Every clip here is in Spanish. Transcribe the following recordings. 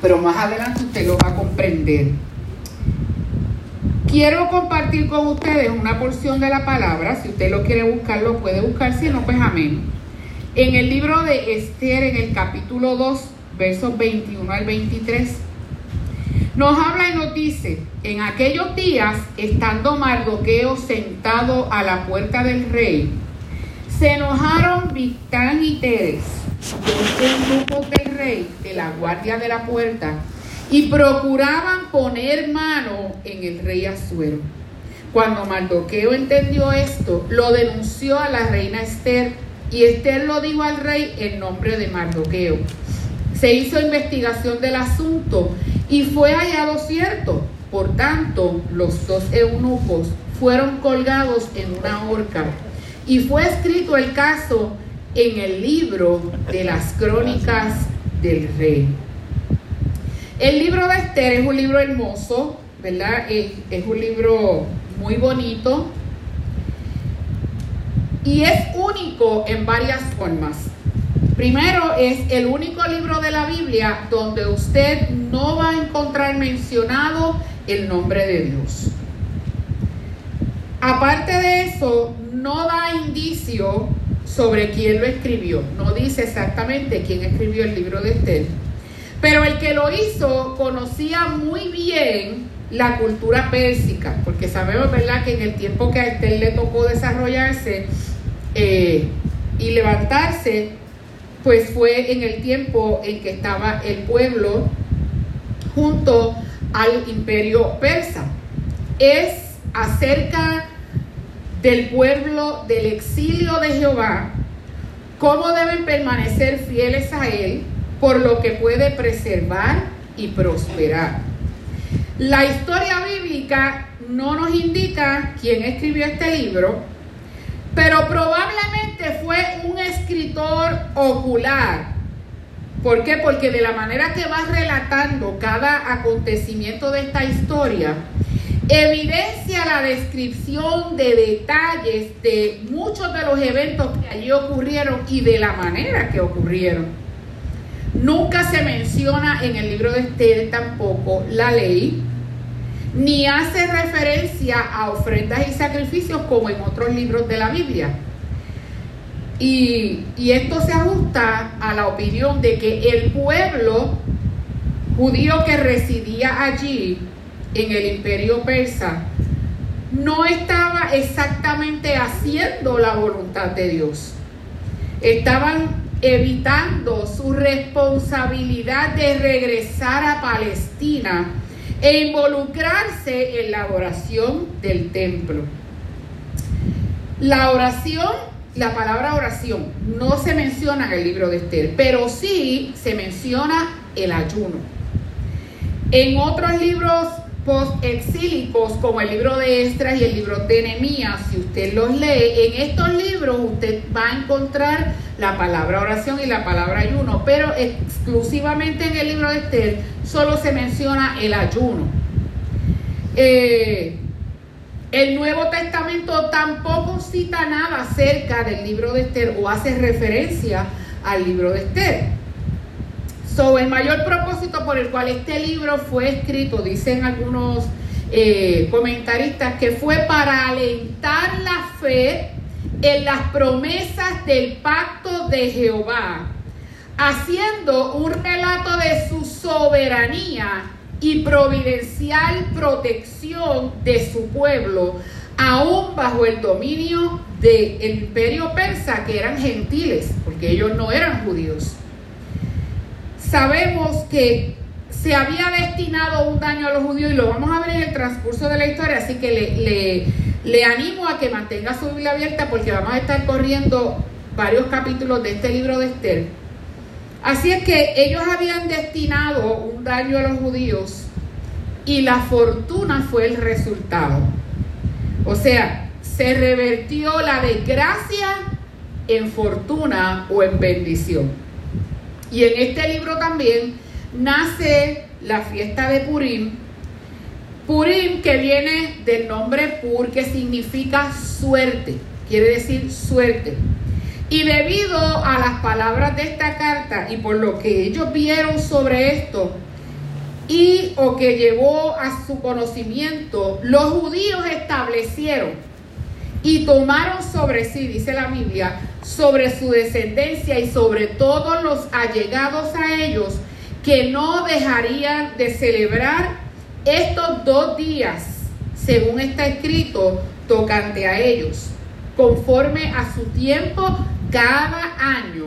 pero más adelante usted lo va a comprender. Quiero compartir con ustedes una porción de la palabra, si usted lo quiere buscar, lo puede buscar, si no, pues amén. En el libro de Esther, en el capítulo 2, versos 21 al 23, nos habla y nos dice, en aquellos días, estando Mardoqueo sentado a la puerta del rey, se enojaron Victán y Teres, dos grupos del rey, de la guardia de la puerta, y procuraban poner mano en el rey Asuero. Cuando Mardoqueo entendió esto, lo denunció a la reina Esther, y Esther lo dijo al rey en nombre de Mardoqueo. Se hizo investigación del asunto y fue hallado cierto. Por tanto, los dos eunucos fueron colgados en una horca y fue escrito el caso en el libro de las crónicas del rey. El libro de Esther es un libro hermoso, ¿verdad? Es, es un libro muy bonito y es único en varias formas. Primero, es el único libro de la Biblia donde usted no va a encontrar mencionado el nombre de Dios. Aparte de eso, no da indicio sobre quién lo escribió. No dice exactamente quién escribió el libro de Esther. Pero el que lo hizo conocía muy bien la cultura pérsica, porque sabemos, ¿verdad?, que en el tiempo que a Esther le tocó desarrollarse eh, y levantarse, pues fue en el tiempo en que estaba el pueblo junto al imperio persa. Es acerca del pueblo del exilio de Jehová, cómo deben permanecer fieles a Él, por lo que puede preservar y prosperar. La historia bíblica no nos indica quién escribió este libro, pero probablemente fue un escritor ocular. ¿Por qué? Porque de la manera que va relatando cada acontecimiento de esta historia, evidencia la descripción de detalles de muchos de los eventos que allí ocurrieron y de la manera que ocurrieron. Nunca se menciona en el libro de Esther tampoco la ley, ni hace referencia a ofrendas y sacrificios como en otros libros de la Biblia. Y, y esto se ajusta a la opinión de que el pueblo judío que residía allí en el imperio persa no estaba exactamente haciendo la voluntad de Dios. Estaban evitando su responsabilidad de regresar a Palestina e involucrarse en la oración del templo. La oración, la palabra oración, no se menciona en el libro de Esther, pero sí se menciona el ayuno. En otros libros post-exílicos, como el libro de Estras y el libro de Nehemías, si usted los lee, en estos libros usted va a encontrar la palabra oración y la palabra ayuno, pero exclusivamente en el libro de Esther solo se menciona el ayuno. Eh, el Nuevo Testamento tampoco cita nada acerca del libro de Esther o hace referencia al libro de Esther el mayor propósito por el cual este libro fue escrito, dicen algunos eh, comentaristas, que fue para alentar la fe en las promesas del pacto de Jehová, haciendo un relato de su soberanía y providencial protección de su pueblo, aún bajo el dominio del imperio persa, que eran gentiles, porque ellos no eran judíos sabemos que se había destinado un daño a los judíos y lo vamos a ver en el transcurso de la historia, así que le, animo a que mantenga su Biblia abierta porque vamos a estar corriendo varios capítulos de este libro de Esther. Así es que ellos habían destinado un daño a los judíos y la fortuna fue el resultado. O sea, se revertió la desgracia en fortuna o en bendición. Y en este libro también nace la fiesta de Purim. Purim que viene del nombre Pur, que significa suerte, quiere decir suerte. Y debido a las palabras de esta carta y por lo que ellos vieron sobre esto, y o que llevó a su conocimiento, los judíos establecieron y tomaron sobre sí, dice la Biblia, sobre su descendencia y sobre todos los allegados a ellos, que no dejarían de celebrar estos dos días, según está escrito, tocante a ellos, conforme a su tiempo cada año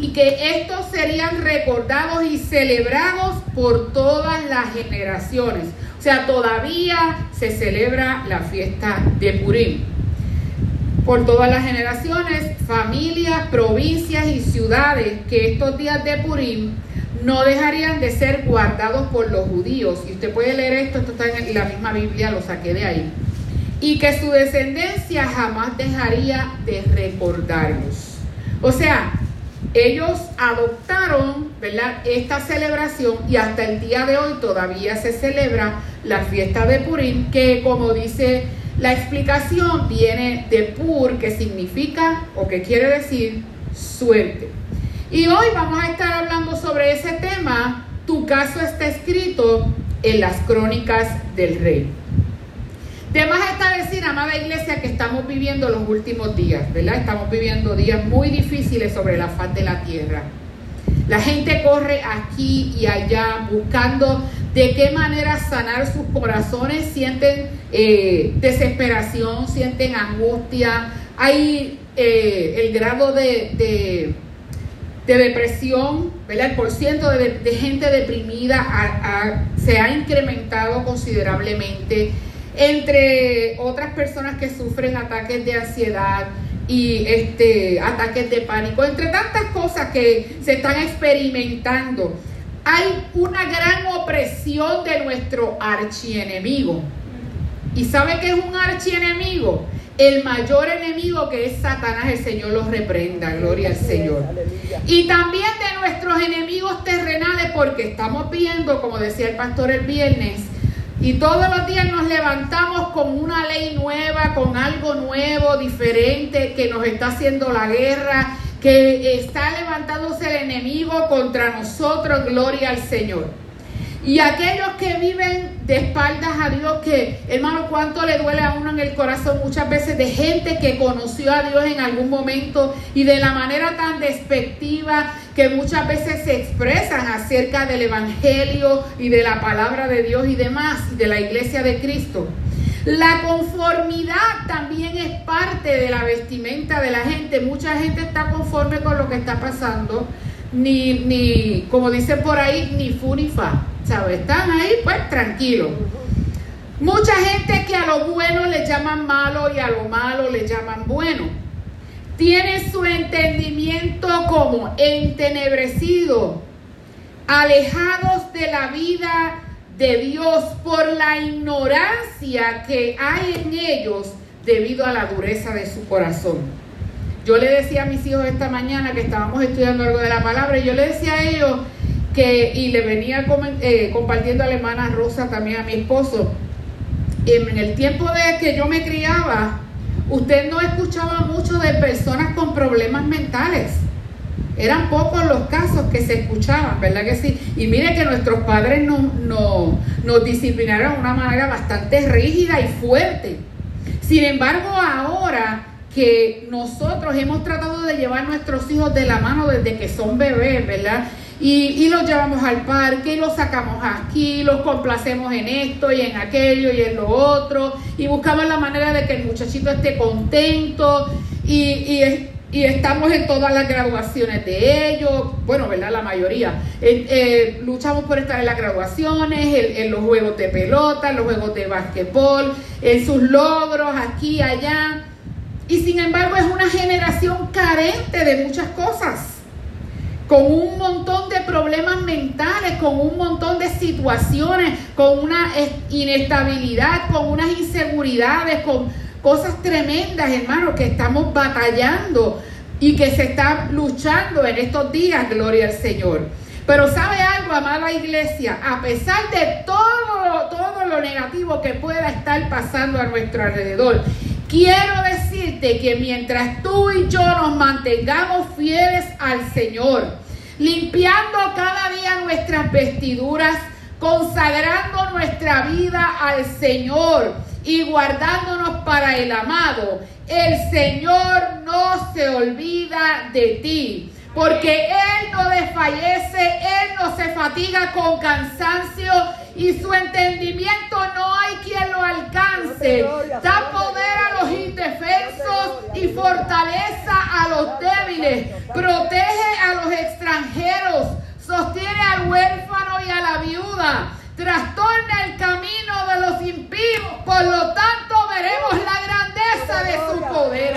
y que estos serían recordados y celebrados por todas las generaciones. O sea, todavía se celebra la fiesta de Purim. Por todas las generaciones, familias, provincias y ciudades que estos días de Purim no dejarían de ser guardados por los judíos. Y usted puede leer esto, esto está en la misma Biblia, lo saqué de ahí. Y que su descendencia jamás dejaría de recordarlos. O sea, ellos adoptaron ¿verdad? esta celebración y hasta el día de hoy todavía se celebra la fiesta de Purim, que como dice la explicación, viene de Pur, que significa o que quiere decir suerte. Y hoy vamos a estar hablando sobre ese tema. Tu caso está escrito en las crónicas del rey. De más está decir, amada iglesia, que estamos viviendo los últimos días, ¿verdad? Estamos viviendo días muy difíciles sobre la faz de la tierra. La gente corre aquí y allá buscando de qué manera sanar sus corazones, sienten eh, desesperación, sienten angustia, hay eh, el grado de, de, depresión. El porciento de, de gente deprimida se ha incrementado considerablemente. Entre otras personas que sufren ataques de ansiedad y este, ataques de pánico, entre tantas cosas que se están experimentando. Hay una gran opresión de nuestro archienemigo. ¿Y sabe qué es un archienemigo? El mayor enemigo que es Satanás, el Señor los reprenda, gloria al Señor. Y también de nuestros enemigos terrenales, porque estamos viendo, como decía el pastor el viernes, y todos los días nos levantamos con una ley nueva, con algo nuevo, diferente, que nos está haciendo la guerra, que está levantándose el enemigo contra nosotros, gloria al Señor. Y aquellos que viven de espaldas a Dios, que hermano, cuánto le duele a uno en el corazón muchas veces de gente que conoció a Dios en algún momento y de la manera tan despectiva que muchas veces se expresan acerca del Evangelio y de la palabra de Dios y demás, de la iglesia de Cristo. La conformidad también es parte de la vestimenta de la gente. Mucha gente está conforme con lo que está pasando, ni, ni como dicen por ahí, ni fu ni fa. ¿Sabes? Están ahí, pues tranquilos. Mucha gente que a lo bueno le llaman malo y a lo malo le llaman bueno. Tiene su entendimiento como entenebrecido, alejados de la vida de Dios por la ignorancia que hay en ellos debido a la dureza de su corazón. Yo le decía a mis hijos esta mañana que estábamos estudiando algo de la palabra y yo le decía a ellos que, y le venía eh, compartiendo a la hermana Rosa también a mi esposo, en el tiempo de que yo me criaba, usted no escuchaba mucho de personas con problemas mentales. Eran pocos los casos que se escuchaban, ¿verdad que sí? Y mire que nuestros padres nos disciplinaron de una manera bastante rígida y fuerte. Sin embargo, ahora que nosotros hemos tratado de llevar a nuestros hijos de la mano desde que son bebés, ¿verdad? Y, y, los llevamos al parque y los sacamos aquí, los complacemos en esto y en aquello y en lo otro y buscamos la manera de que el muchachito esté contento y, estamos en todas las graduaciones de ellos, bueno, ¿verdad? La mayoría. Eh, eh, luchamos por estar en las graduaciones, en, los juegos de pelota, en los juegos de basquetbol, en sus logros aquí, allá. Y sin embargo es una generación carente de muchas cosas con un montón de problemas mentales, con un montón de situaciones, con una inestabilidad, con unas inseguridades, con cosas tremendas, hermano, que estamos batallando y que se está luchando en estos días, gloria al Señor. Pero sabe algo, amada iglesia, a pesar de todo, todo lo negativo que pueda estar pasando a nuestro alrededor, quiero decirte que mientras tú y yo nos mantengamos fieles al Señor, limpiando cada día nuestras vestiduras, consagrando nuestra vida al Señor y guardándonos para el amado, el Señor no se olvida de ti. Porque Él no desfallece, Él no se fatiga con cansancio y su entendimiento no hay quien lo alcance. Da poder a los indefensos y fortaleza a los débiles. Protege a los extranjeros. Sostiene al huérfano y a la viuda. Trastorna el camino de los impíos. Por lo tanto, veremos la grandeza de su poder.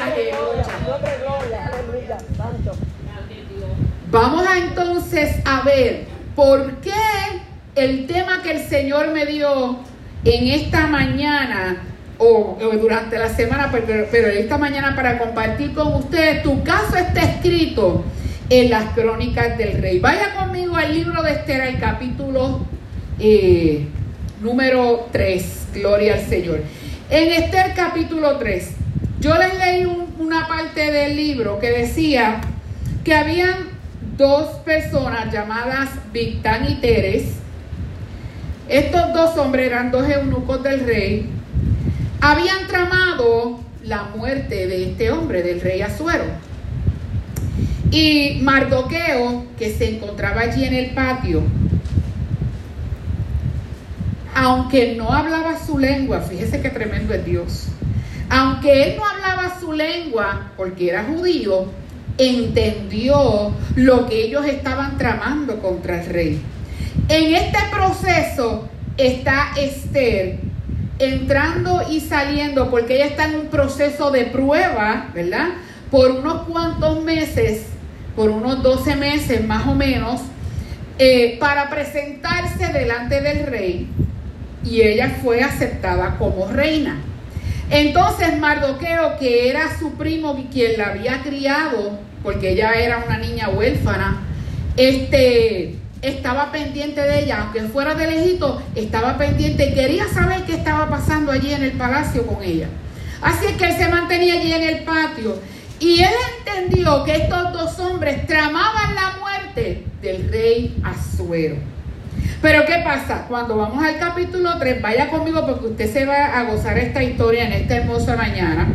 Vamos a entonces a ver por qué el tema que el Señor me dio en esta mañana o, durante la semana, pero, pero, esta mañana para compartir con ustedes, tu caso está escrito en las crónicas del rey. Vaya conmigo al libro de Esther, el capítulo eh, número 3, gloria al Señor. En Esther capítulo 3, yo les leí una parte del libro que decía que habían dos personas llamadas Victán y Teres. Estos dos hombres eran dos eunucos del rey. Habían tramado la muerte de este hombre, del rey Azuero. Y Mardoqueo, que se encontraba allí en el patio, aunque no hablaba su lengua, fíjese qué tremendo es Dios, aunque él no hablaba su lengua porque era judío, entendió lo que ellos estaban tramando contra el rey. En este proceso está Esther entrando y saliendo porque ella está en un proceso de prueba, ¿verdad? Por unos cuantos meses, por unos 12 meses más o menos, eh, para presentarse delante del rey y ella fue aceptada como reina. Entonces Mardoqueo, que era su primo quien la había criado, porque ella era una niña huérfana, este, estaba pendiente de ella, aunque fuera de lejito, estaba pendiente, quería saber qué estaba pasando allí en el palacio con ella. Así es que él se mantenía allí en el patio. Y él entendió que estos dos hombres tramaban la muerte del rey Azuero. Pero ¿qué pasa? Cuando vamos al capítulo 3, vaya conmigo porque usted se va a gozar esta historia en esta hermosa mañana.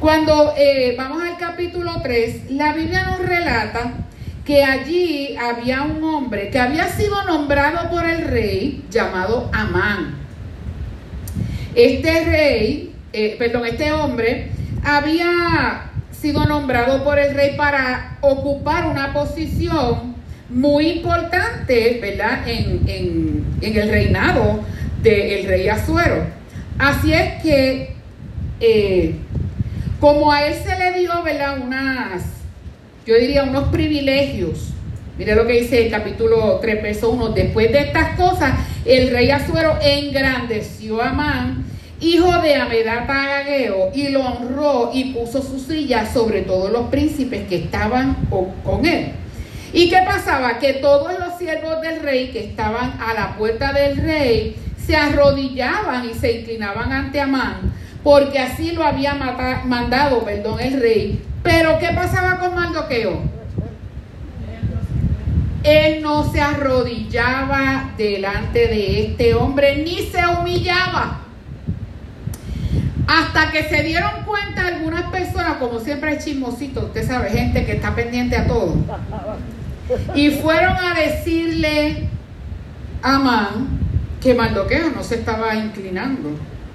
Cuando eh, vamos al capítulo 3, la Biblia nos relata que allí había un hombre que había sido nombrado por el rey llamado Amán. Este rey, eh, perdón, este hombre había sido nombrado por el rey para ocupar una posición muy importante, ¿verdad? En, el reinado del rey Azuero. Así es que eh, como a él se le dio, ¿verdad? Unas, yo diría, unos privilegios. Mire lo que dice el capítulo 3, verso 1. Después de estas cosas, el rey Azuero engrandeció a Amán, hijo de Amedata Agageo, y lo honró y puso su silla sobre todos los príncipes que estaban con él. ¿Y qué pasaba? Que todos los siervos del rey que estaban a la puerta del rey se arrodillaban y se inclinaban ante Amán porque así lo había mandado, perdón, el rey. Pero ¿qué pasaba con Mardoqueo? Él no se arrodillaba delante de este hombre ni se humillaba. Hasta que se dieron cuenta algunas personas, como siempre es chismosito, usted sabe, gente que está pendiente a todo. Y fueron a decirle a Amán que Mardoqueo no se estaba inclinando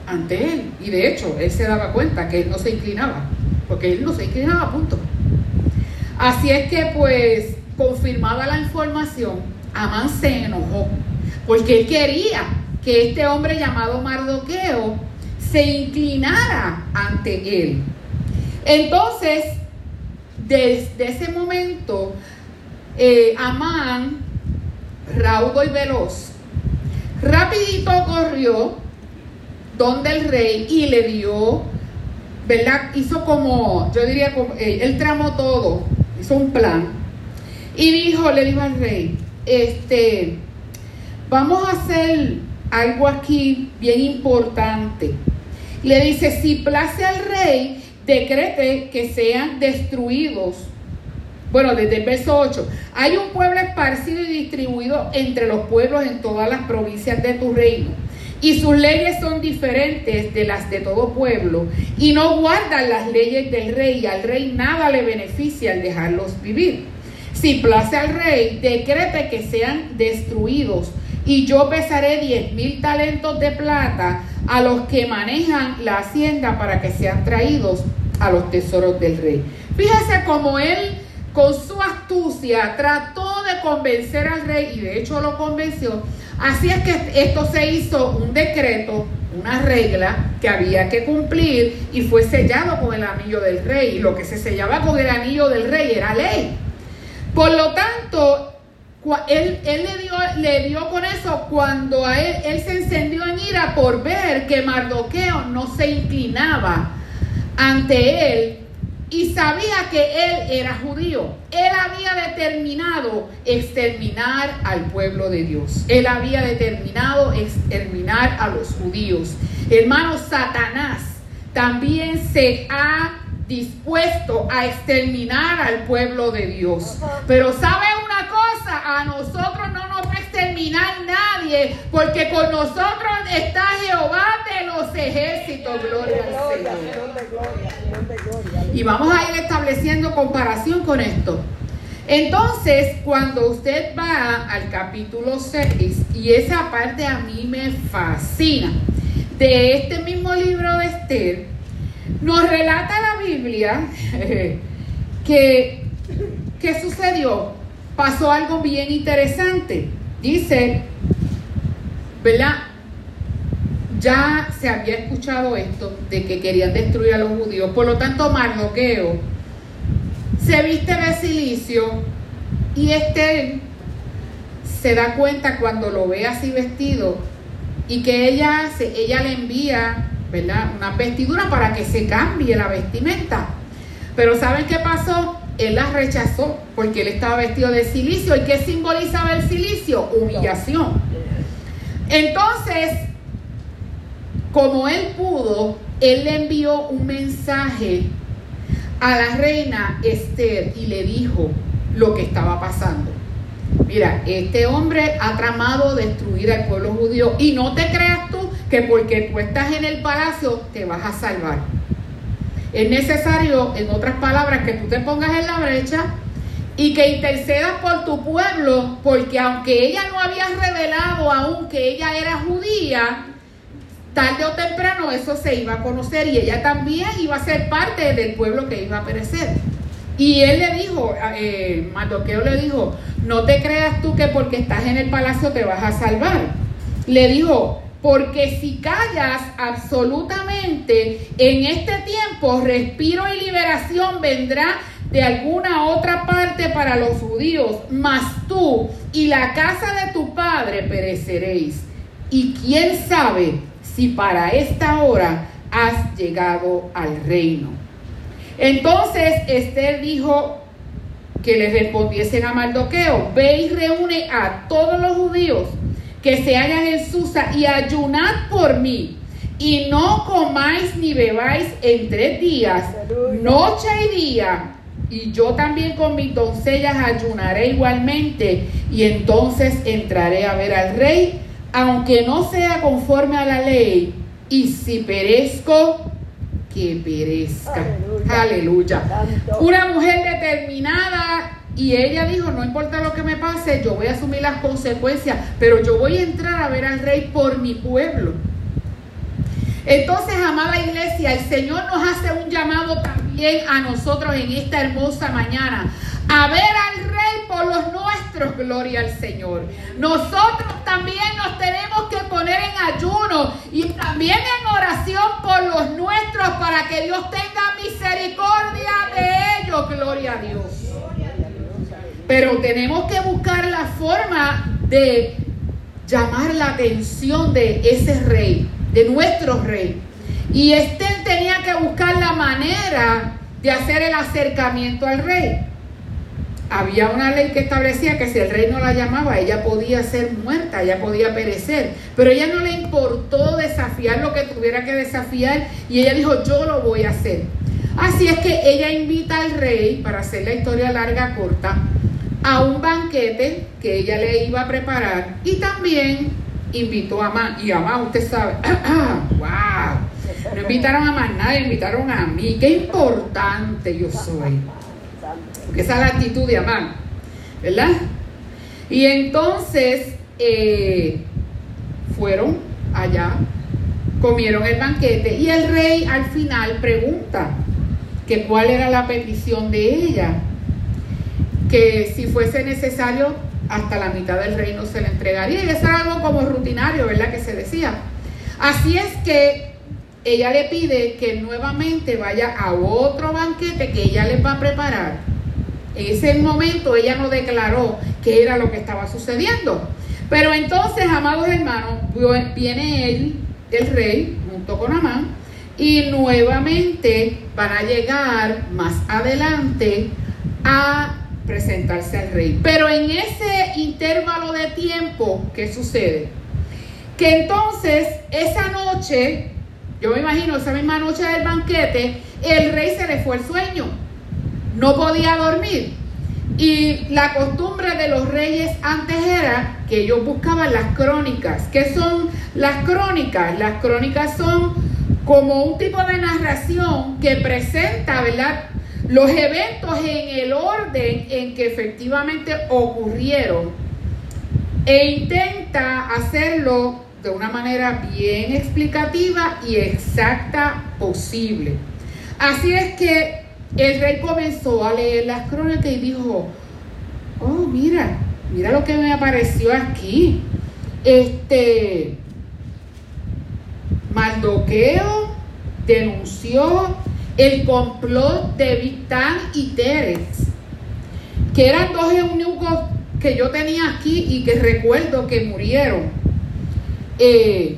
ante él. Y de hecho, él se daba cuenta que él no se inclinaba, porque él no se inclinaba, punto. Así es que, pues, confirmada la información, Amán se enojó, porque él quería que este hombre llamado Mardoqueo se inclinara ante él. Entonces, desde ese momento, eh, Amán, raudo y veloz, rapidito corrió donde el rey y le dio, ¿verdad? Hizo como, yo diría, eh, él tramó todo, hizo un plan. Y dijo, le dijo al rey, este, vamos a hacer algo aquí bien importante. Le dice, si place al rey, decrete que sean destruidos Bueno, desde el verso 8. Hay un pueblo esparcido y distribuido entre los pueblos en todas las provincias de tu reino. Y sus leyes son diferentes de las de todo pueblo. Y no guardan las leyes del rey. Y al rey nada le beneficia al dejarlos vivir. Si place al rey, decrete que sean destruidos. Y yo pesaré diez mil talentos de plata a los que manejan la hacienda para que sean traídos a los tesoros del rey. Fíjese cómo él con su astucia trató de convencer al rey y de hecho lo convenció. Así es que esto se hizo un decreto, una regla que había que cumplir y fue sellado con el anillo del rey. Y lo que se sellaba con el anillo del rey era ley. Por lo tanto, él, le, dio, le dio con eso cuando a él, él se encendió en ira por ver que Mardoqueo no se inclinaba ante él y sabía que él era judío. Él había determinado exterminar al pueblo de Dios. Él había determinado exterminar a los judíos. Hermano, Satanás también se ha dispuesto a exterminar al pueblo de Dios. Pero sabe una cosa, a nosotros no exterminar nadie, porque con nosotros está Jehová de los ejércitos. Gloria al Señor. Y vamos a ir estableciendo comparación con esto. Entonces, cuando usted va al capítulo 6, y esa parte a mí me fascina, de este mismo libro de Esther, nos relata la Biblia que, ¿qué sucedió? Pasó algo bien interesante. Dice, ¿verdad? Ya se había escuchado esto de que querían destruir a los judíos. Por lo tanto, Mardoqueo se viste de silicio y este se da cuenta cuando lo ve así vestido y que ella, ella le envía ¿verdad? Una vestidura para que se cambie la vestimenta. Pero ¿saben qué pasó? Él la rechazó porque él estaba vestido de silicio. ¿Y qué simbolizaba el silicio? Humillación. Entonces, como él pudo, él le envió un mensaje a la reina Esther y le dijo lo que estaba pasando. Mira, este hombre ha tramado destruir al pueblo judío y no te creas tú que porque tú estás en el palacio te vas a salvar. Es necesario, en otras palabras, que tú te pongas en la brecha y que intercedas por tu pueblo, porque aunque ella no había revelado aún que ella era judía, tarde o temprano eso se iba a conocer y ella también iba a ser parte del pueblo que iba a perecer. Y él le dijo, eh, Mardoqueo le dijo, no te creas tú que porque estás en el palacio te vas a salvar. Le dijo, porque si callas absolutamente, en este tiempo respiro y liberación vendrá de alguna otra parte para los judíos, mas tú y la casa de tu padre pereceréis. Y quién sabe si para esta hora has llegado al reino. Entonces Esther dijo que le respondiesen a Mardoqueo, ve y reúne a todos los judíos que se hallan en Susa y ayunad por mí. Y no comáis ni bebáis en tres días, noche y día. Y yo también con mis doncellas ayunaré igualmente. Y entonces entraré a ver al rey, aunque no sea conforme a la ley. Y si perezco, que perezca. Aleluya. Una mujer determinada y ella dijo, no importa lo que me pase, yo voy a asumir las consecuencias, pero yo voy a entrar a ver al rey por mi pueblo. Entonces, amada iglesia, el Señor nos hace un llamado también a nosotros en esta hermosa mañana, a ver al rey por los nuestros, gloria al Señor. Nosotros también nos tenemos que poner en ayuno y también en oración por los nuestros para que Dios tenga misericordia de ellos, gloria a Dios. Pero tenemos que buscar la forma de llamar la atención de ese rey, de nuestro rey. Y este tenía que buscar la manera de hacer el acercamiento al rey. Había una ley que establecía que si el rey no la llamaba, ella podía ser muerta, ella podía perecer. Pero ella no le importó desafiar lo que tuviera que desafiar y ella dijo, yo lo voy a hacer. Así es que ella invita al rey, para hacer la historia larga corta, a un banquete que ella le iba a preparar y también invitó a Amán. Y Amán, usted sabe, ¡wow! No invitaron a más nadie, invitaron a mí. ¡Qué importante yo soy! Porque esa es la actitud de Amán, ¿verdad? Y entonces eh, fueron allá, comieron el banquete y el rey al final pregunta que cuál era la petición de ella, que si fuese necesario hasta la mitad del reino se le entregaría. Y eso era algo como rutinario, ¿verdad? Que se decía. Así es que ella le pide que nuevamente vaya a otro banquete que ella les va a preparar. En ese momento ella no declaró qué era lo que estaba sucediendo. Pero entonces, amados hermanos, viene él, el rey, junto con Amán, y nuevamente van a llegar más adelante a presentarse al rey. Pero en ese intervalo de tiempo, ¿qué sucede? Que entonces esa noche, yo me imagino esa misma noche del banquete, el rey se le fue el sueño. No podía dormir. Y la costumbre de los reyes antes era que ellos buscaban las crónicas. ¿Qué son las crónicas? Las crónicas son como un tipo de narración que presenta, ¿verdad? Los eventos en el orden en que efectivamente ocurrieron e intenta hacerlo de una manera bien explicativa y exacta posible. Así es que el rey comenzó a leer las crónicas y dijo, oh, mira, mira lo que me apareció aquí. Este, Maldoqueo denunció el complot de Victán y Teres, que eran dos eunucos que yo tenía aquí y que recuerdo que murieron. Eh,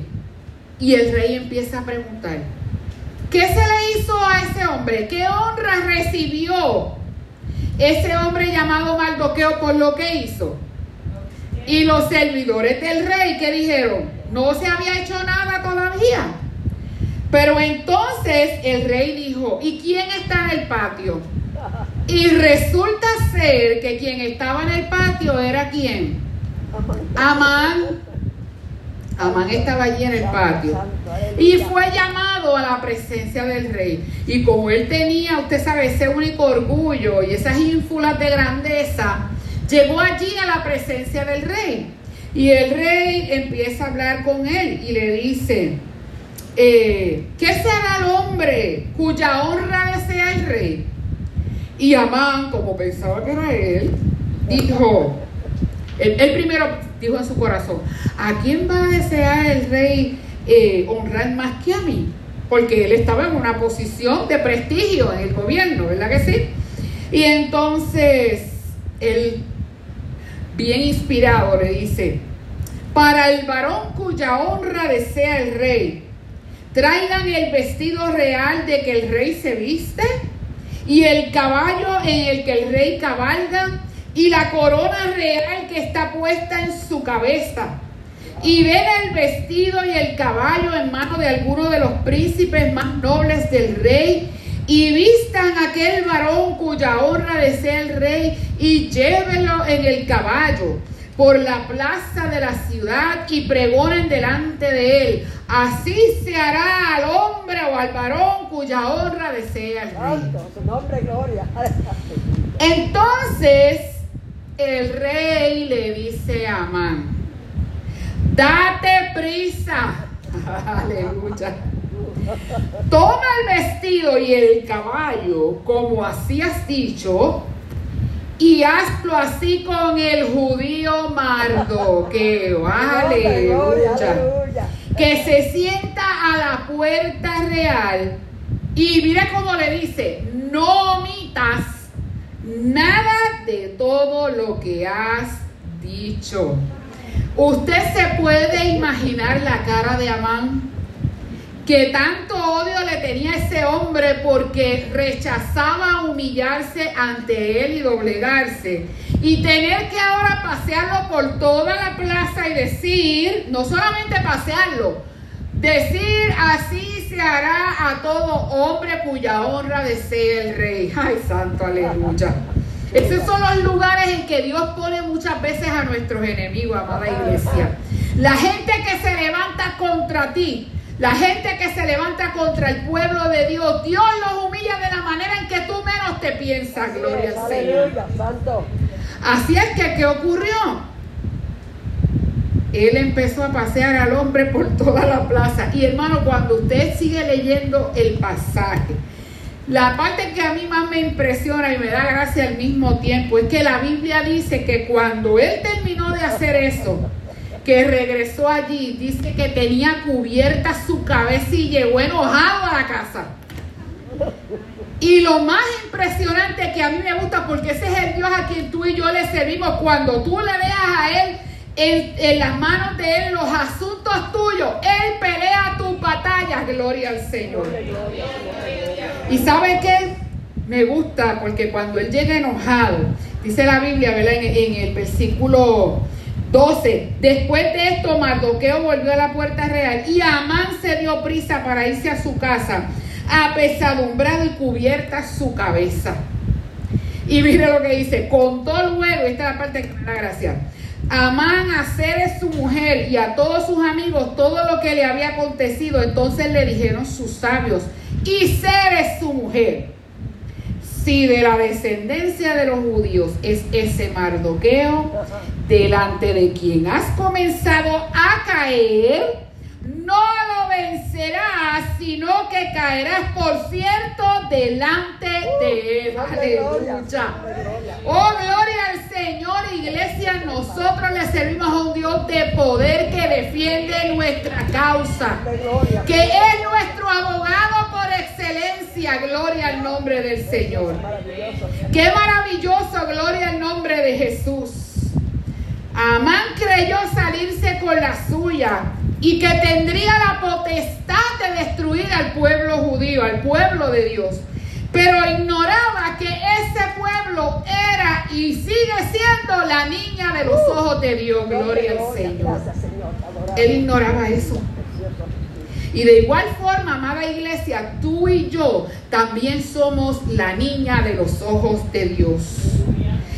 y el rey empieza a preguntar, ¿qué se le hizo a ese hombre? ¿Qué honra recibió ese hombre llamado Maldoqueo por lo que hizo? Y los servidores del rey que dijeron, no se había hecho nada todavía. Pero entonces el rey dijo, ¿y quién está en el patio? Y resulta ser que quien estaba en el patio era quién? Amán. Amán estaba allí en el patio. Y fue llamado a la presencia del rey. Y como él tenía, usted sabe, ese único orgullo y esas ínfulas de grandeza, llegó allí a la presencia del rey. Y el rey empieza a hablar con él y le dice, eh, ¿qué será el hombre cuya honra desea el rey? Y Amán, como pensaba que era él, dijo, él, primero dijo en su corazón, ¿a quién va a desear el rey eh, honrar más que a mí? Porque él estaba en una posición de prestigio en el gobierno, ¿verdad que sí? Y entonces él, bien inspirado, le dice, para el varón cuya honra desea el rey, traigan el vestido real de que el rey se viste y el caballo en el que el rey cabalga y la corona real que está puesta en su cabeza. Y den el vestido y el caballo en mano de alguno de los príncipes más nobles del rey y vistan aquel varón cuya honra desea el rey y llévenlo en el caballo por la plaza de la ciudad y pregonen delante de él. Así se hará al hombre o al varón cuya honra desea el rey. Su nombre gloria. Entonces el rey le dice a Amán, date prisa. Aleluya. Toma el vestido y el caballo, como así has dicho, y hazlo así con el judío Mardoqueo. Aleluya. Que se sienta a la puerta real. Y mira cómo le dice: No omitas nada de todo lo que has dicho. Usted se puede imaginar la cara de Amán que tanto odio le tenía ese hombre porque rechazaba humillarse ante él y doblegarse. Y tener que ahora pasearlo por toda la plaza y decir, no solamente pasearlo, decir así se hará a todo hombre cuya honra desee el rey. Ay, santo, aleluya. Esos son los lugares en que Dios pone muchas veces a nuestros enemigos, amada iglesia. La gente que se levanta contra ti, la gente que se levanta contra el pueblo de Dios, Dios los humilla de la manera en que tú menos te piensas, gloria al Señor. Así es que, ¿qué ocurrió? Él empezó a pasear al hombre por toda la plaza. Y hermano, cuando usted sigue leyendo el pasaje, la parte que a mí más me impresiona y me da gracia al mismo tiempo es que la Biblia dice que cuando él terminó de hacer eso, que regresó allí, dice que tenía cubierta su cabeza y llegó enojado a la casa. Y lo más impresionante que a mí me gusta, porque ese es el Dios a quien tú y yo le servimos, cuando tú le dejas a Él en, las manos de Él los asuntos tuyos. Él pelea tus batallas, gloria al Señor. ¿Y sabe qué? Me gusta porque cuando Él llega enojado, dice la Biblia, ¿verdad? En, el versículo 12, después de esto Mardoqueo volvió a la puerta real y Amán se dio prisa para irse a su casa, apesadumbrado y cubierta su cabeza. Y mire lo que dice, contó luego, esta es la parte que me da gracia, Amán a Ceres su mujer y a todos sus amigos todo lo que le había acontecido. Entonces le dijeron sus sabios, y Ceres su mujer. Si de la descendencia de los judíos es ese Mardoqueo, delante de quien has comenzado a caer, no lo vencerás, sino que caerás, por cierto, delante de él. Aleluya. Oh, gloria al Señor, iglesia. Nosotros le servimos a un Dios de poder que defiende nuestra causa, que es nuestro abogado por excelencia. Gloria al nombre del Señor. Qué maravilloso, gloria al nombre de Jesús. Amán creyó salirse con la suya y que tendría la potestad de destruir al pueblo judío, al pueblo de Dios. Pero ignoraba que ese pueblo era y sigue siendo la niña de los ojos de Dios. Gloria al Señor. Él ignoraba eso. Y de igual forma, amada iglesia, tú y yo también somos la niña de los ojos de Dios.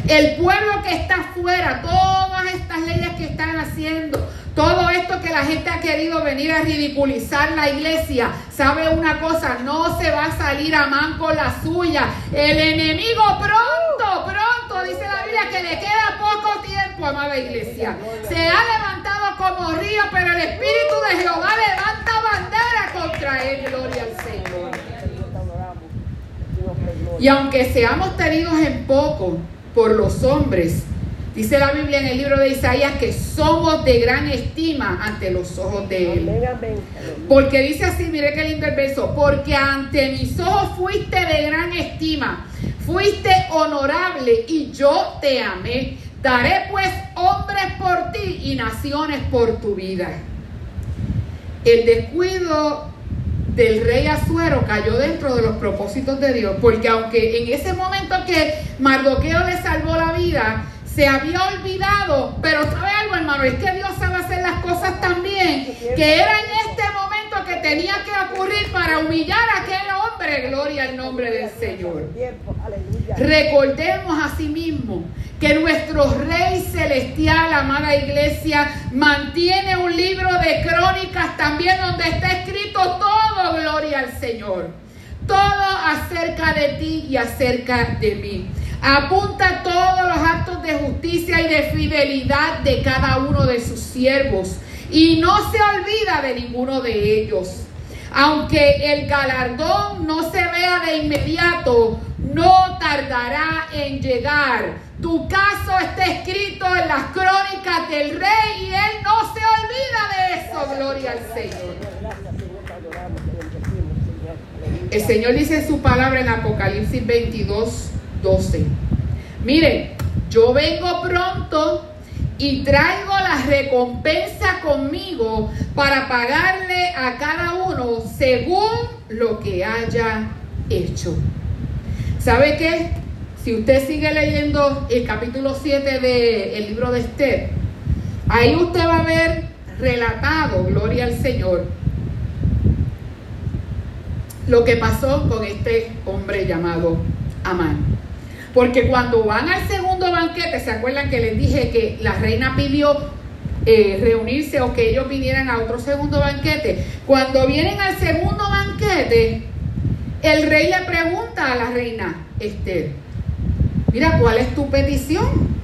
El pueblo que está afuera, todas estas leyes que están haciendo, todo esto que la gente ha querido venir a ridiculizar la iglesia, sabe una cosa, no se va a salir a man con la suya. El enemigo pronto, pronto, dice la Biblia, que le queda poco tiempo, amada iglesia. Se ha levantado como río, pero el Espíritu de Jehová levanta bandera contra él, gloria al Señor. Y aunque seamos tenidos en poco por los hombres, Dice la Biblia en el libro de Isaías que somos de gran estima ante los ojos de Él. Porque dice así, mire qué lindo el verso, porque ante mis ojos fuiste de gran estima, fuiste honorable y yo te amé. Daré pues hombres por ti y naciones por tu vida. El descuido del rey Azuero cayó dentro de los propósitos de Dios, porque aunque en ese momento que Mardoqueo le salvó la vida, se había olvidado, pero sabe algo hermano, es que Dios sabe hacer las cosas también, que era en este momento que tenía que ocurrir para humillar a aquel hombre, gloria al nombre del Señor. Recordemos asimismo que nuestro Rey Celestial, amada iglesia, mantiene un libro de crónicas también donde está escrito todo, gloria al Señor. Todo acerca de ti y acerca de mí. Apunta todos los actos de justicia y de fidelidad de cada uno de sus siervos y no se olvida de ninguno de ellos. Aunque el galardón no se vea de inmediato, no tardará en llegar. Tu caso está escrito en las crónicas del rey y él no se olvida de eso. Gloria al Señor. El Señor dice en su palabra en Apocalipsis 22, 12. Miren, yo vengo pronto y traigo la recompensa conmigo para pagarle a cada uno según lo que haya hecho. ¿Sabe qué? Si usted sigue leyendo el capítulo 7 del libro de Esther, ahí usted va a ver relatado, gloria al Señor, lo que pasó con este hombre llamado Amán. Porque cuando van al segundo banquete, ¿se acuerdan que les dije que la reina pidió eh, reunirse o que ellos vinieran a otro segundo banquete? Cuando vienen al segundo banquete, el rey le pregunta a la reina Esther, mira, ¿cuál es tu petición?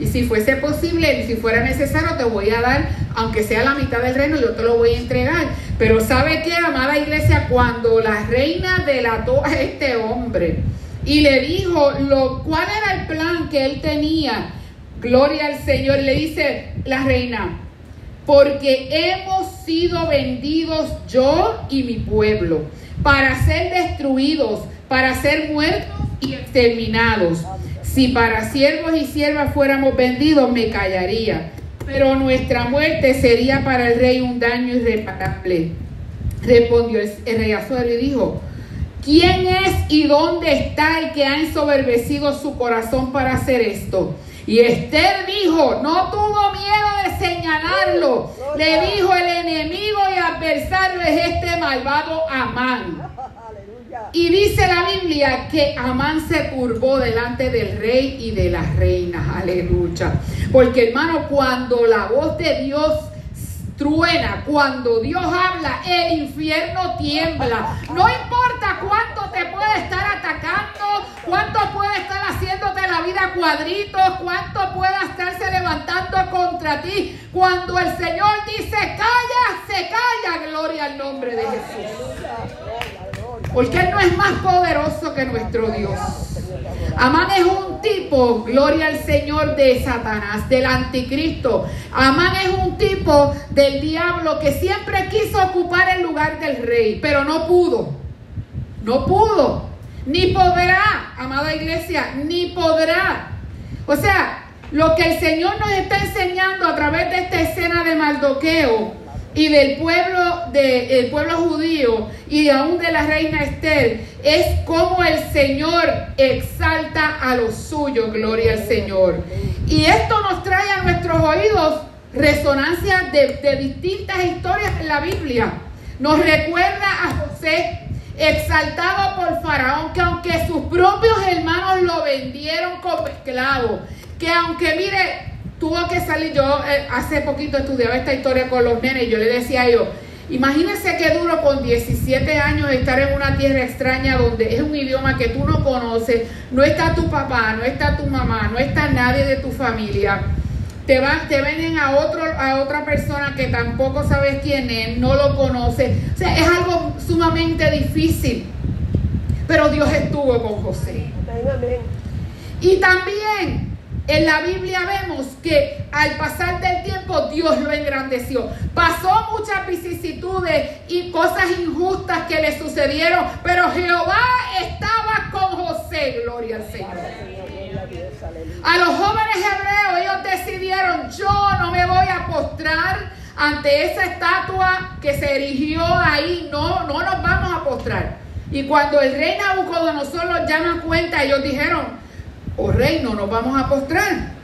Y si fuese posible, y si fuera necesario, te voy a dar, aunque sea la mitad del reino, yo te lo voy a entregar. Pero ¿sabe qué, amada iglesia? Cuando la reina delató a este hombre y le dijo lo, cuál era el plan que él tenía, gloria al Señor, le dice la reina, porque hemos sido vendidos yo y mi pueblo para ser destruidos, para ser muertos y exterminados. Si para siervos y siervas fuéramos vendidos, me callaría. Pero nuestra muerte sería para el rey un daño irreparable. Respondió el, rey y dijo, ¿quién es y dónde está el que ha ensoberbecido su corazón para hacer esto? Y Esther dijo, no tuvo miedo de señalarlo. Le dijo el enemigo y adversario es este malvado Amán. Y dice la Biblia que Amán se curvó delante del rey y de las reinas. Aleluya. Porque hermano, cuando la voz de Dios truena, cuando Dios habla, el infierno tiembla. No importa cuánto te puede estar atacando, cuánto puede estar haciéndote la vida cuadritos, cuánto pueda estarse levantando contra ti. Cuando el Señor dice, calla, se calla, gloria al nombre de Jesús. Porque Él no es más poderoso que nuestro Dios. Amán es un tipo, gloria al Señor, de Satanás, del anticristo. Amán es un tipo del diablo que siempre quiso ocupar el lugar del rey, pero no pudo. No pudo. Ni podrá, amada iglesia, ni podrá. O sea, lo que el Señor nos está enseñando a través de esta escena de Maldoqueo y del pueblo, de, pueblo judío y aún de la reina Esther es como el Señor exalta a los suyos, gloria al Señor. Y esto nos trae a nuestros oídos resonancia de, de distintas historias en la Biblia. Nos recuerda a José exaltado por Faraón, que aunque sus propios hermanos lo vendieron como esclavo, que aunque mire, tuvo que salir, yo eh, hace poquito estudiaba esta historia con los nenes y yo le decía a ellos, imagínense qué duro con 17 años estar en una tierra extraña donde es un idioma que tú no conoces, no está tu papá, no está tu mamá, no está nadie de tu familia. Te van, te venden a otro, a otra persona que tampoco sabes quién es, no lo conoces. O sea, es algo sumamente difícil. Pero Dios estuvo con José. Y también en la Biblia vemos que al pasar del tiempo Dios lo engrandeció. Pasó muchas vicisitudes y cosas injustas que le sucedieron, pero Jehová estaba con José, gloria al Señor. A los jóvenes hebreos ellos decidieron, yo no me voy a postrar ante esa estatua que se erigió ahí, no, no nos vamos a postrar. Y cuando el rey Nabucodonosor los llama a cuenta, ellos dijeron, o reino nos vamos a postrar.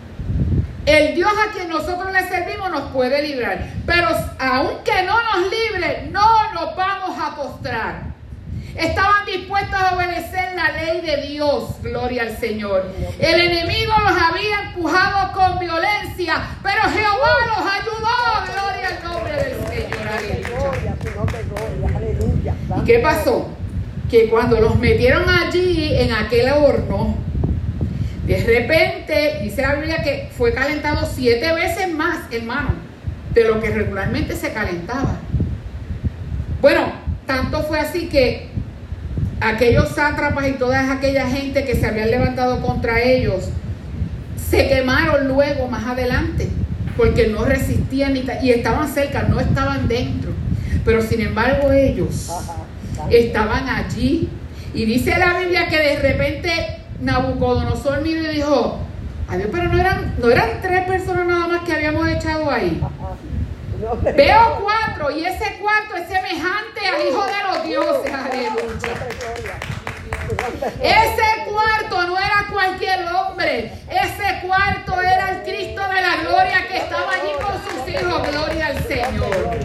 El Dios a quien nosotros le servimos nos puede librar. Pero aunque no nos libre, no nos vamos a postrar. Estaban dispuestos a obedecer la ley de Dios, gloria al Señor. El enemigo los había empujado con violencia, pero Jehová los ayudó, gloria al nombre del Señor. ¿Y qué pasó? Que cuando los metieron allí en aquel horno, de repente, dice la Biblia que fue calentado siete veces más, hermano, de lo que regularmente se calentaba. Bueno, tanto fue así que aquellos sátrapas y toda aquella gente que se habían levantado contra ellos se quemaron luego más adelante porque no resistían y estaban cerca, no estaban dentro. Pero sin embargo ellos estaban allí. Y dice la Biblia que de repente Nabucodonosor miró y dijo, adiós, pero no eran, no eran tres personas nada más que habíamos echado ahí. Veo cuatro y ese cuarto es semejante al Hijo de los Dioses. Ese cuarto no era cualquier hombre. Ese cuarto era el Cristo de la gloria que estaba allí con sus hijos. Gloria al Señor.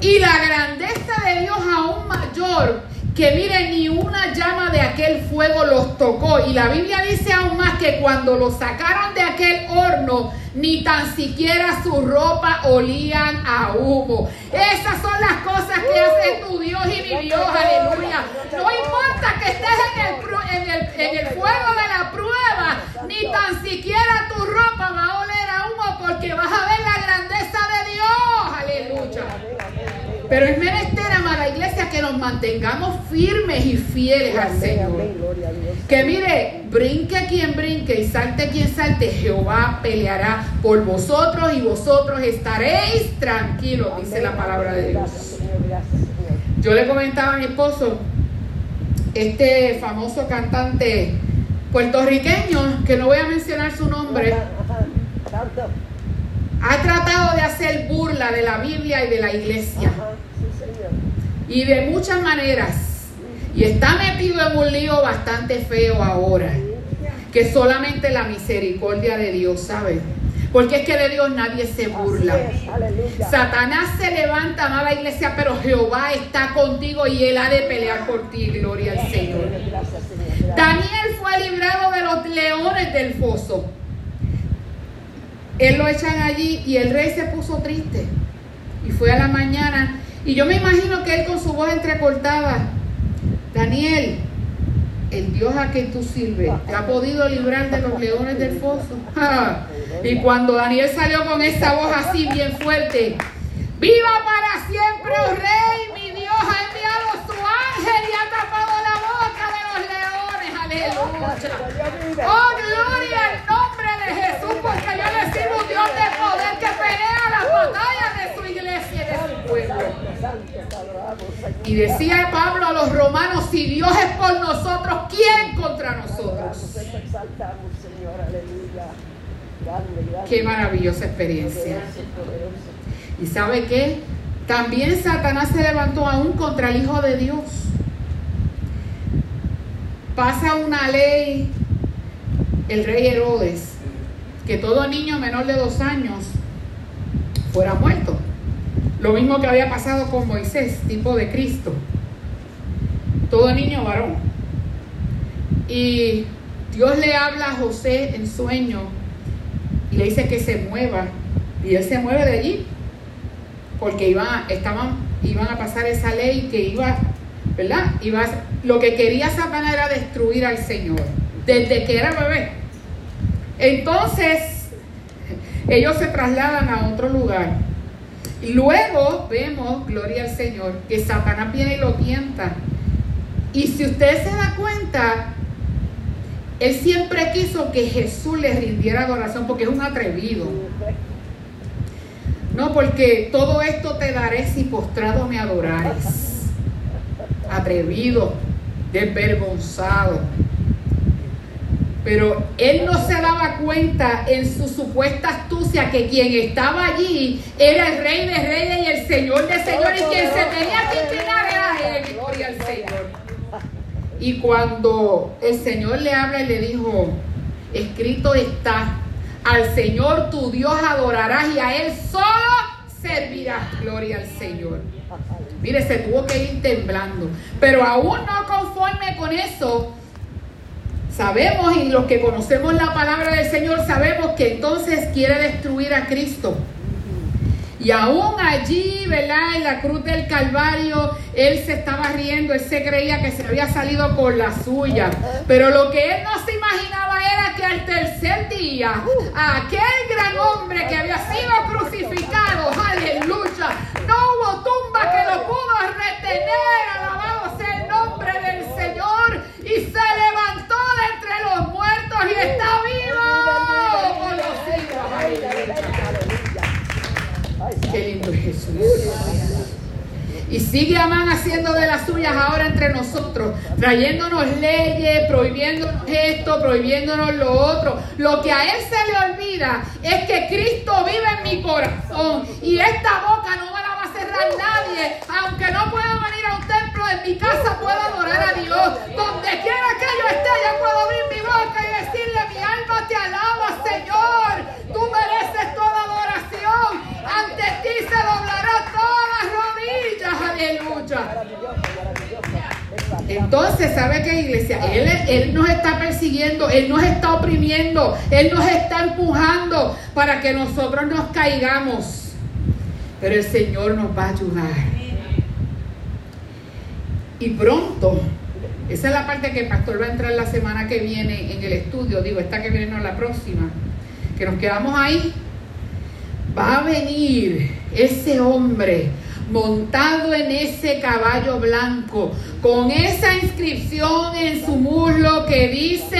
Y la grandeza de Dios aún mayor que mire, ni una llama de aquel fuego los tocó. Y la Biblia dice aún más que cuando los sacaron de aquel horno, ni tan siquiera su ropa olían a humo. Esas son las cosas que hace tu Dios y mi Dios, aleluya. No importa que estés en el, en el, en el fuego de la prueba, ni tan siquiera tu ropa va a oler a humo porque vas a ver la grandeza de Dios, aleluya. Pero es menester, que nos mantengamos firmes y fieles al Señor. Que mire, brinque quien brinque y salte quien salte, Jehová peleará por vosotros y vosotros estaréis tranquilos, dice la palabra de Dios. Yo le comentaba a mi esposo, este famoso cantante puertorriqueño, que no voy a mencionar su nombre, ha tratado de hacer burla de la Biblia y de la iglesia. Y de muchas maneras. Y está metido en un lío bastante feo ahora. Que solamente la misericordia de Dios, ¿sabe? Porque es que de Dios nadie se burla. Satanás se levanta, amada iglesia, pero Jehová está contigo y él ha de pelear por ti. Gloria al Señor. Daniel fue librado de los leones del foso. Él lo echan allí y el rey se puso triste. Y fue a la mañana. Y yo me imagino que él con su voz entrecortada, Daniel, el Dios a que tú sirves, te ha podido librar de los leones del foso. y cuando Daniel salió con esa voz así bien fuerte, viva para siempre, oh rey, mi Dios ha enviado su ángel y ha tapado la boca de los leones. Aleluya. Oh, gloria al nombre de Jesús, porque yo De poder que pelea las batallas de su iglesia y de su pueblo. Y decía Pablo a los romanos, si Dios es por nosotros, ¿quién contra nosotros? Qué maravillosa experiencia. ¿Y sabe qué? También Satanás se levantó aún contra el Hijo de Dios. Pasa una ley el rey Herodes que todo niño menor de dos años fuera muerto. Lo mismo que había pasado con Moisés, tipo de Cristo. Todo niño varón. Y Dios le habla a José en sueño y le dice que se mueva. Y él se mueve de allí porque iba, estaban, iban a pasar esa ley que iba, ¿verdad? Iba, lo que quería Satanás era destruir al Señor desde que era bebé. Entonces, ellos se trasladan a otro lugar y luego vemos, gloria al Señor, que Satanás viene y lo tienta. Y si usted se da cuenta, él siempre quiso que Jesús le rindiera adoración porque es un atrevido. No, porque todo esto te daré si postrado me adorares. Atrevido, desvergonzado. Pero él no se daba cuenta en su supuesta astucia que quien estaba allí era el rey de reyes y el señor de señores y quien se tenía que inclinar era él, gloria al Señor. Y cuando el Señor le habla y le dijo, escrito está, al Señor tu Dios adorarás y a Él solo servirás, gloria al Señor. Mire, se tuvo que ir temblando. Pero aún no conforme con eso, Sabemos y los que conocemos la palabra del Señor sabemos que entonces quiere destruir a Cristo. Y aún allí, ¿verdad? En la cruz del Calvario, él se estaba riendo, él se creía que se había salido con la suya. Pero lo que él no se imaginaba era que al tercer día, aquel gran hombre que había sido crucificado, aleluya, no hubo tumba que lo pudo retener, alabado el nombre del Señor, y se levantó de entre los muertos y está vivo con los hijos. Qué lindo Jesús. Y sigue Amán haciendo de las suyas ahora entre nosotros, trayéndonos leyes, prohibiéndonos esto, prohibiéndonos lo otro. Lo que a él se le olvida es que Cristo vive en mi corazón y esta boca no me la va a cerrar nadie. Aunque no pueda venir a un templo, en mi casa puedo adorar a Dios. Donde quiera que yo esté, yo puedo abrir mi boca y decirle, mi alma te alaba, Señor. Tú mereces toda adoración. Ante ti se doblará todas las rodillas. Entonces, ¿sabe qué iglesia? Él, él nos está persiguiendo, Él nos está oprimiendo, Él nos está empujando para que nosotros nos caigamos. Pero el Señor nos va a ayudar. Y pronto, esa es la parte que el pastor va a entrar la semana que viene en el estudio, digo, esta que viene no la próxima, que nos quedamos ahí. Va a venir ese hombre montado en ese caballo blanco, con esa inscripción en su muslo que dice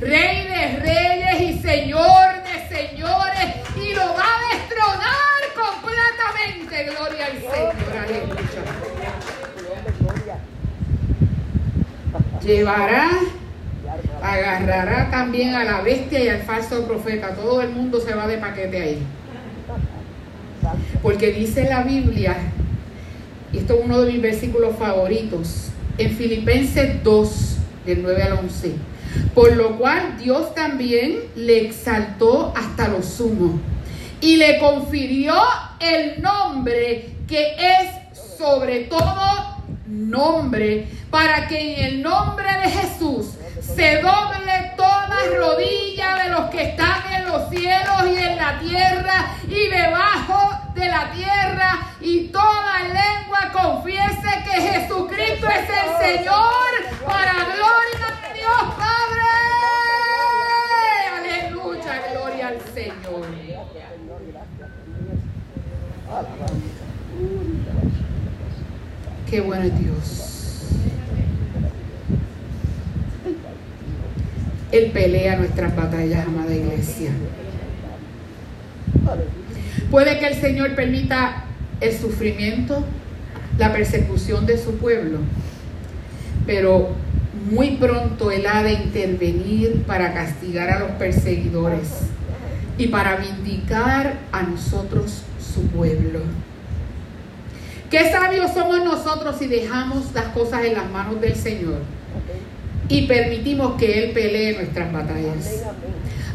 Rey de Reyes y Señor de Señores, y lo va a destronar completamente. Gloria al Señor. Aleluya. Llevará, agarrará también a la bestia y al falso profeta. Todo el mundo se va de paquete ahí. Porque dice la Biblia y esto es uno de mis versículos favoritos, en Filipenses 2, del 9 al 11. Por lo cual Dios también le exaltó hasta lo sumo y le confirió el nombre que es sobre todo nombre, para que en el nombre de Jesús se doble toda rodilla de los que están en los cielos y en la tierra y debajo de la tierra y toda lengua confiese que Jesucristo es el Señor para gloria de Dios Padre. Aleluya, gloria al Señor. Qué bueno es Dios. Él pelea nuestras batallas, amada iglesia. Puede que el Señor permita el sufrimiento, la persecución de su pueblo, pero muy pronto Él ha de intervenir para castigar a los perseguidores y para vindicar a nosotros su pueblo. Qué sabios somos nosotros si dejamos las cosas en las manos del Señor y permitimos que Él pelee nuestras batallas.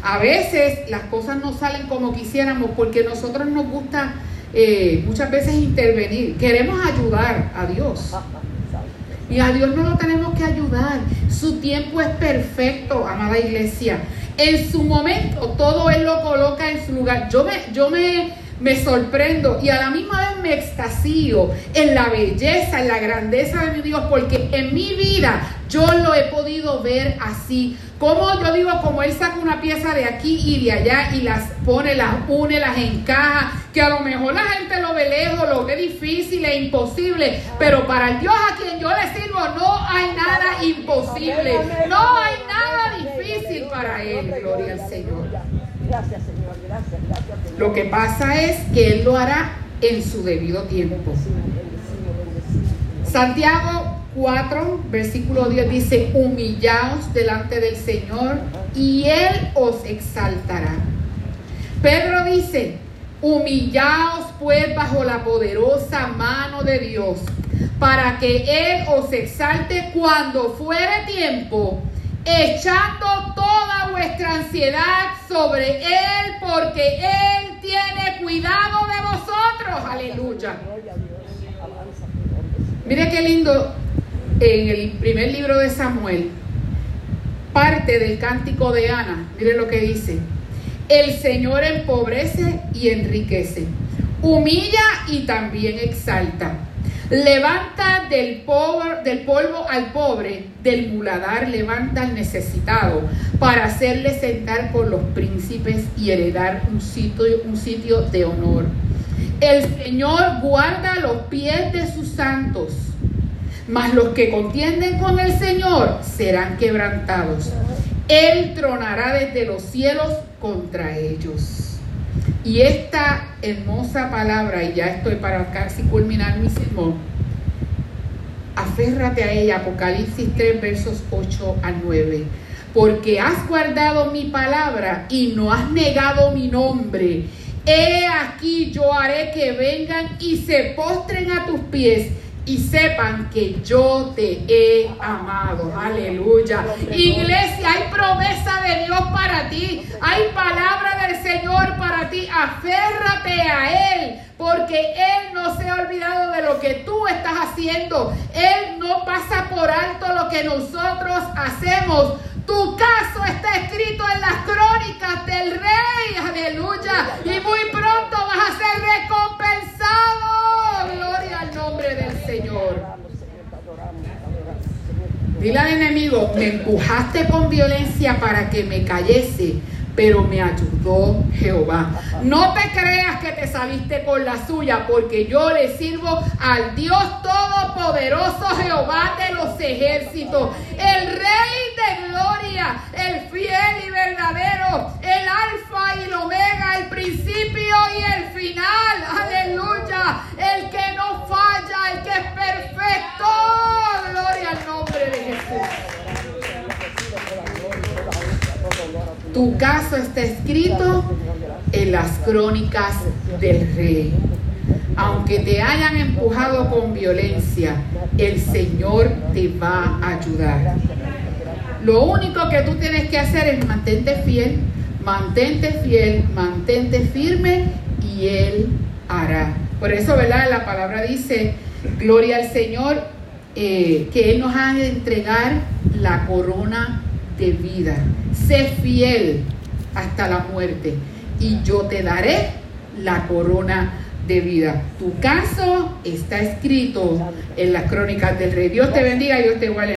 A veces las cosas no salen como quisiéramos porque nosotros nos gusta eh, muchas veces intervenir. Queremos ayudar a Dios. Y a Dios no lo tenemos que ayudar. Su tiempo es perfecto, amada iglesia. En su momento todo Él lo coloca en su lugar. Yo me, yo me me sorprendo y a la misma vez me extasío en la belleza, en la grandeza de mi Dios, porque en mi vida yo lo he podido ver así. Como yo digo, como Él saca una pieza de aquí y de allá y las pone, las une, las encaja, que a lo mejor la gente lo ve lejos, lo ve difícil e imposible, pero para el Dios a quien yo le sirvo no hay nada imposible, no hay nada difícil para Él, gloria al Señor. Gracias, Señor. Lo que pasa es que Él lo hará en su debido tiempo. Santiago 4, versículo 10 dice, humillaos delante del Señor y Él os exaltará. Pedro dice, humillaos pues bajo la poderosa mano de Dios, para que Él os exalte cuando fuere tiempo echando toda vuestra ansiedad sobre Él, porque Él tiene cuidado de vosotros. Aleluya. Mire qué lindo en el primer libro de Samuel, parte del cántico de Ana. Mire lo que dice. El Señor empobrece y enriquece, humilla y también exalta. Levanta del, del polvo al pobre, del muladar levanta al necesitado, para hacerle sentar con los príncipes y heredar un sitio, un sitio de honor. El Señor guarda los pies de sus santos, mas los que contienden con el Señor serán quebrantados. Él tronará desde los cielos contra ellos. Y esta hermosa palabra, y ya estoy para casi culminar mi sermón, aférrate a ella, Apocalipsis 3, versos 8 a 9. Porque has guardado mi palabra y no has negado mi nombre. He aquí yo haré que vengan y se postren a tus pies y sepan que yo te he amado. Aleluya. Iglesia, hay promesa de Dios para ti. Hay palabra del Señor para ti. Aférrate a Él. Porque Él no se ha olvidado de lo que tú estás haciendo. Él no pasa por alto lo que nosotros hacemos. Tu caso está Dile al enemigo, me empujaste con violencia para que me cayese pero me ayudó Jehová. No te creas que te saliste con la suya, porque yo le sirvo al Dios Todopoderoso, Jehová de los ejércitos, el Rey de gloria, el fiel y verdadero, el alfa y el omega, el principio y el final, aleluya, el que no falla, el que es perfecto, gloria al nombre de Jesús. Tu caso está escrito en las crónicas del rey. Aunque te hayan empujado con violencia, el Señor te va a ayudar. Lo único que tú tienes que hacer es mantente fiel, mantente fiel, mantente firme y Él hará. Por eso, ¿verdad? La palabra dice, gloria al Señor, eh, que Él nos ha de entregar la corona de vida. Sé fiel hasta la muerte y yo te daré la corona de vida. Tu caso está escrito en las crónicas del rey. Dios te bendiga y Dios te guarde.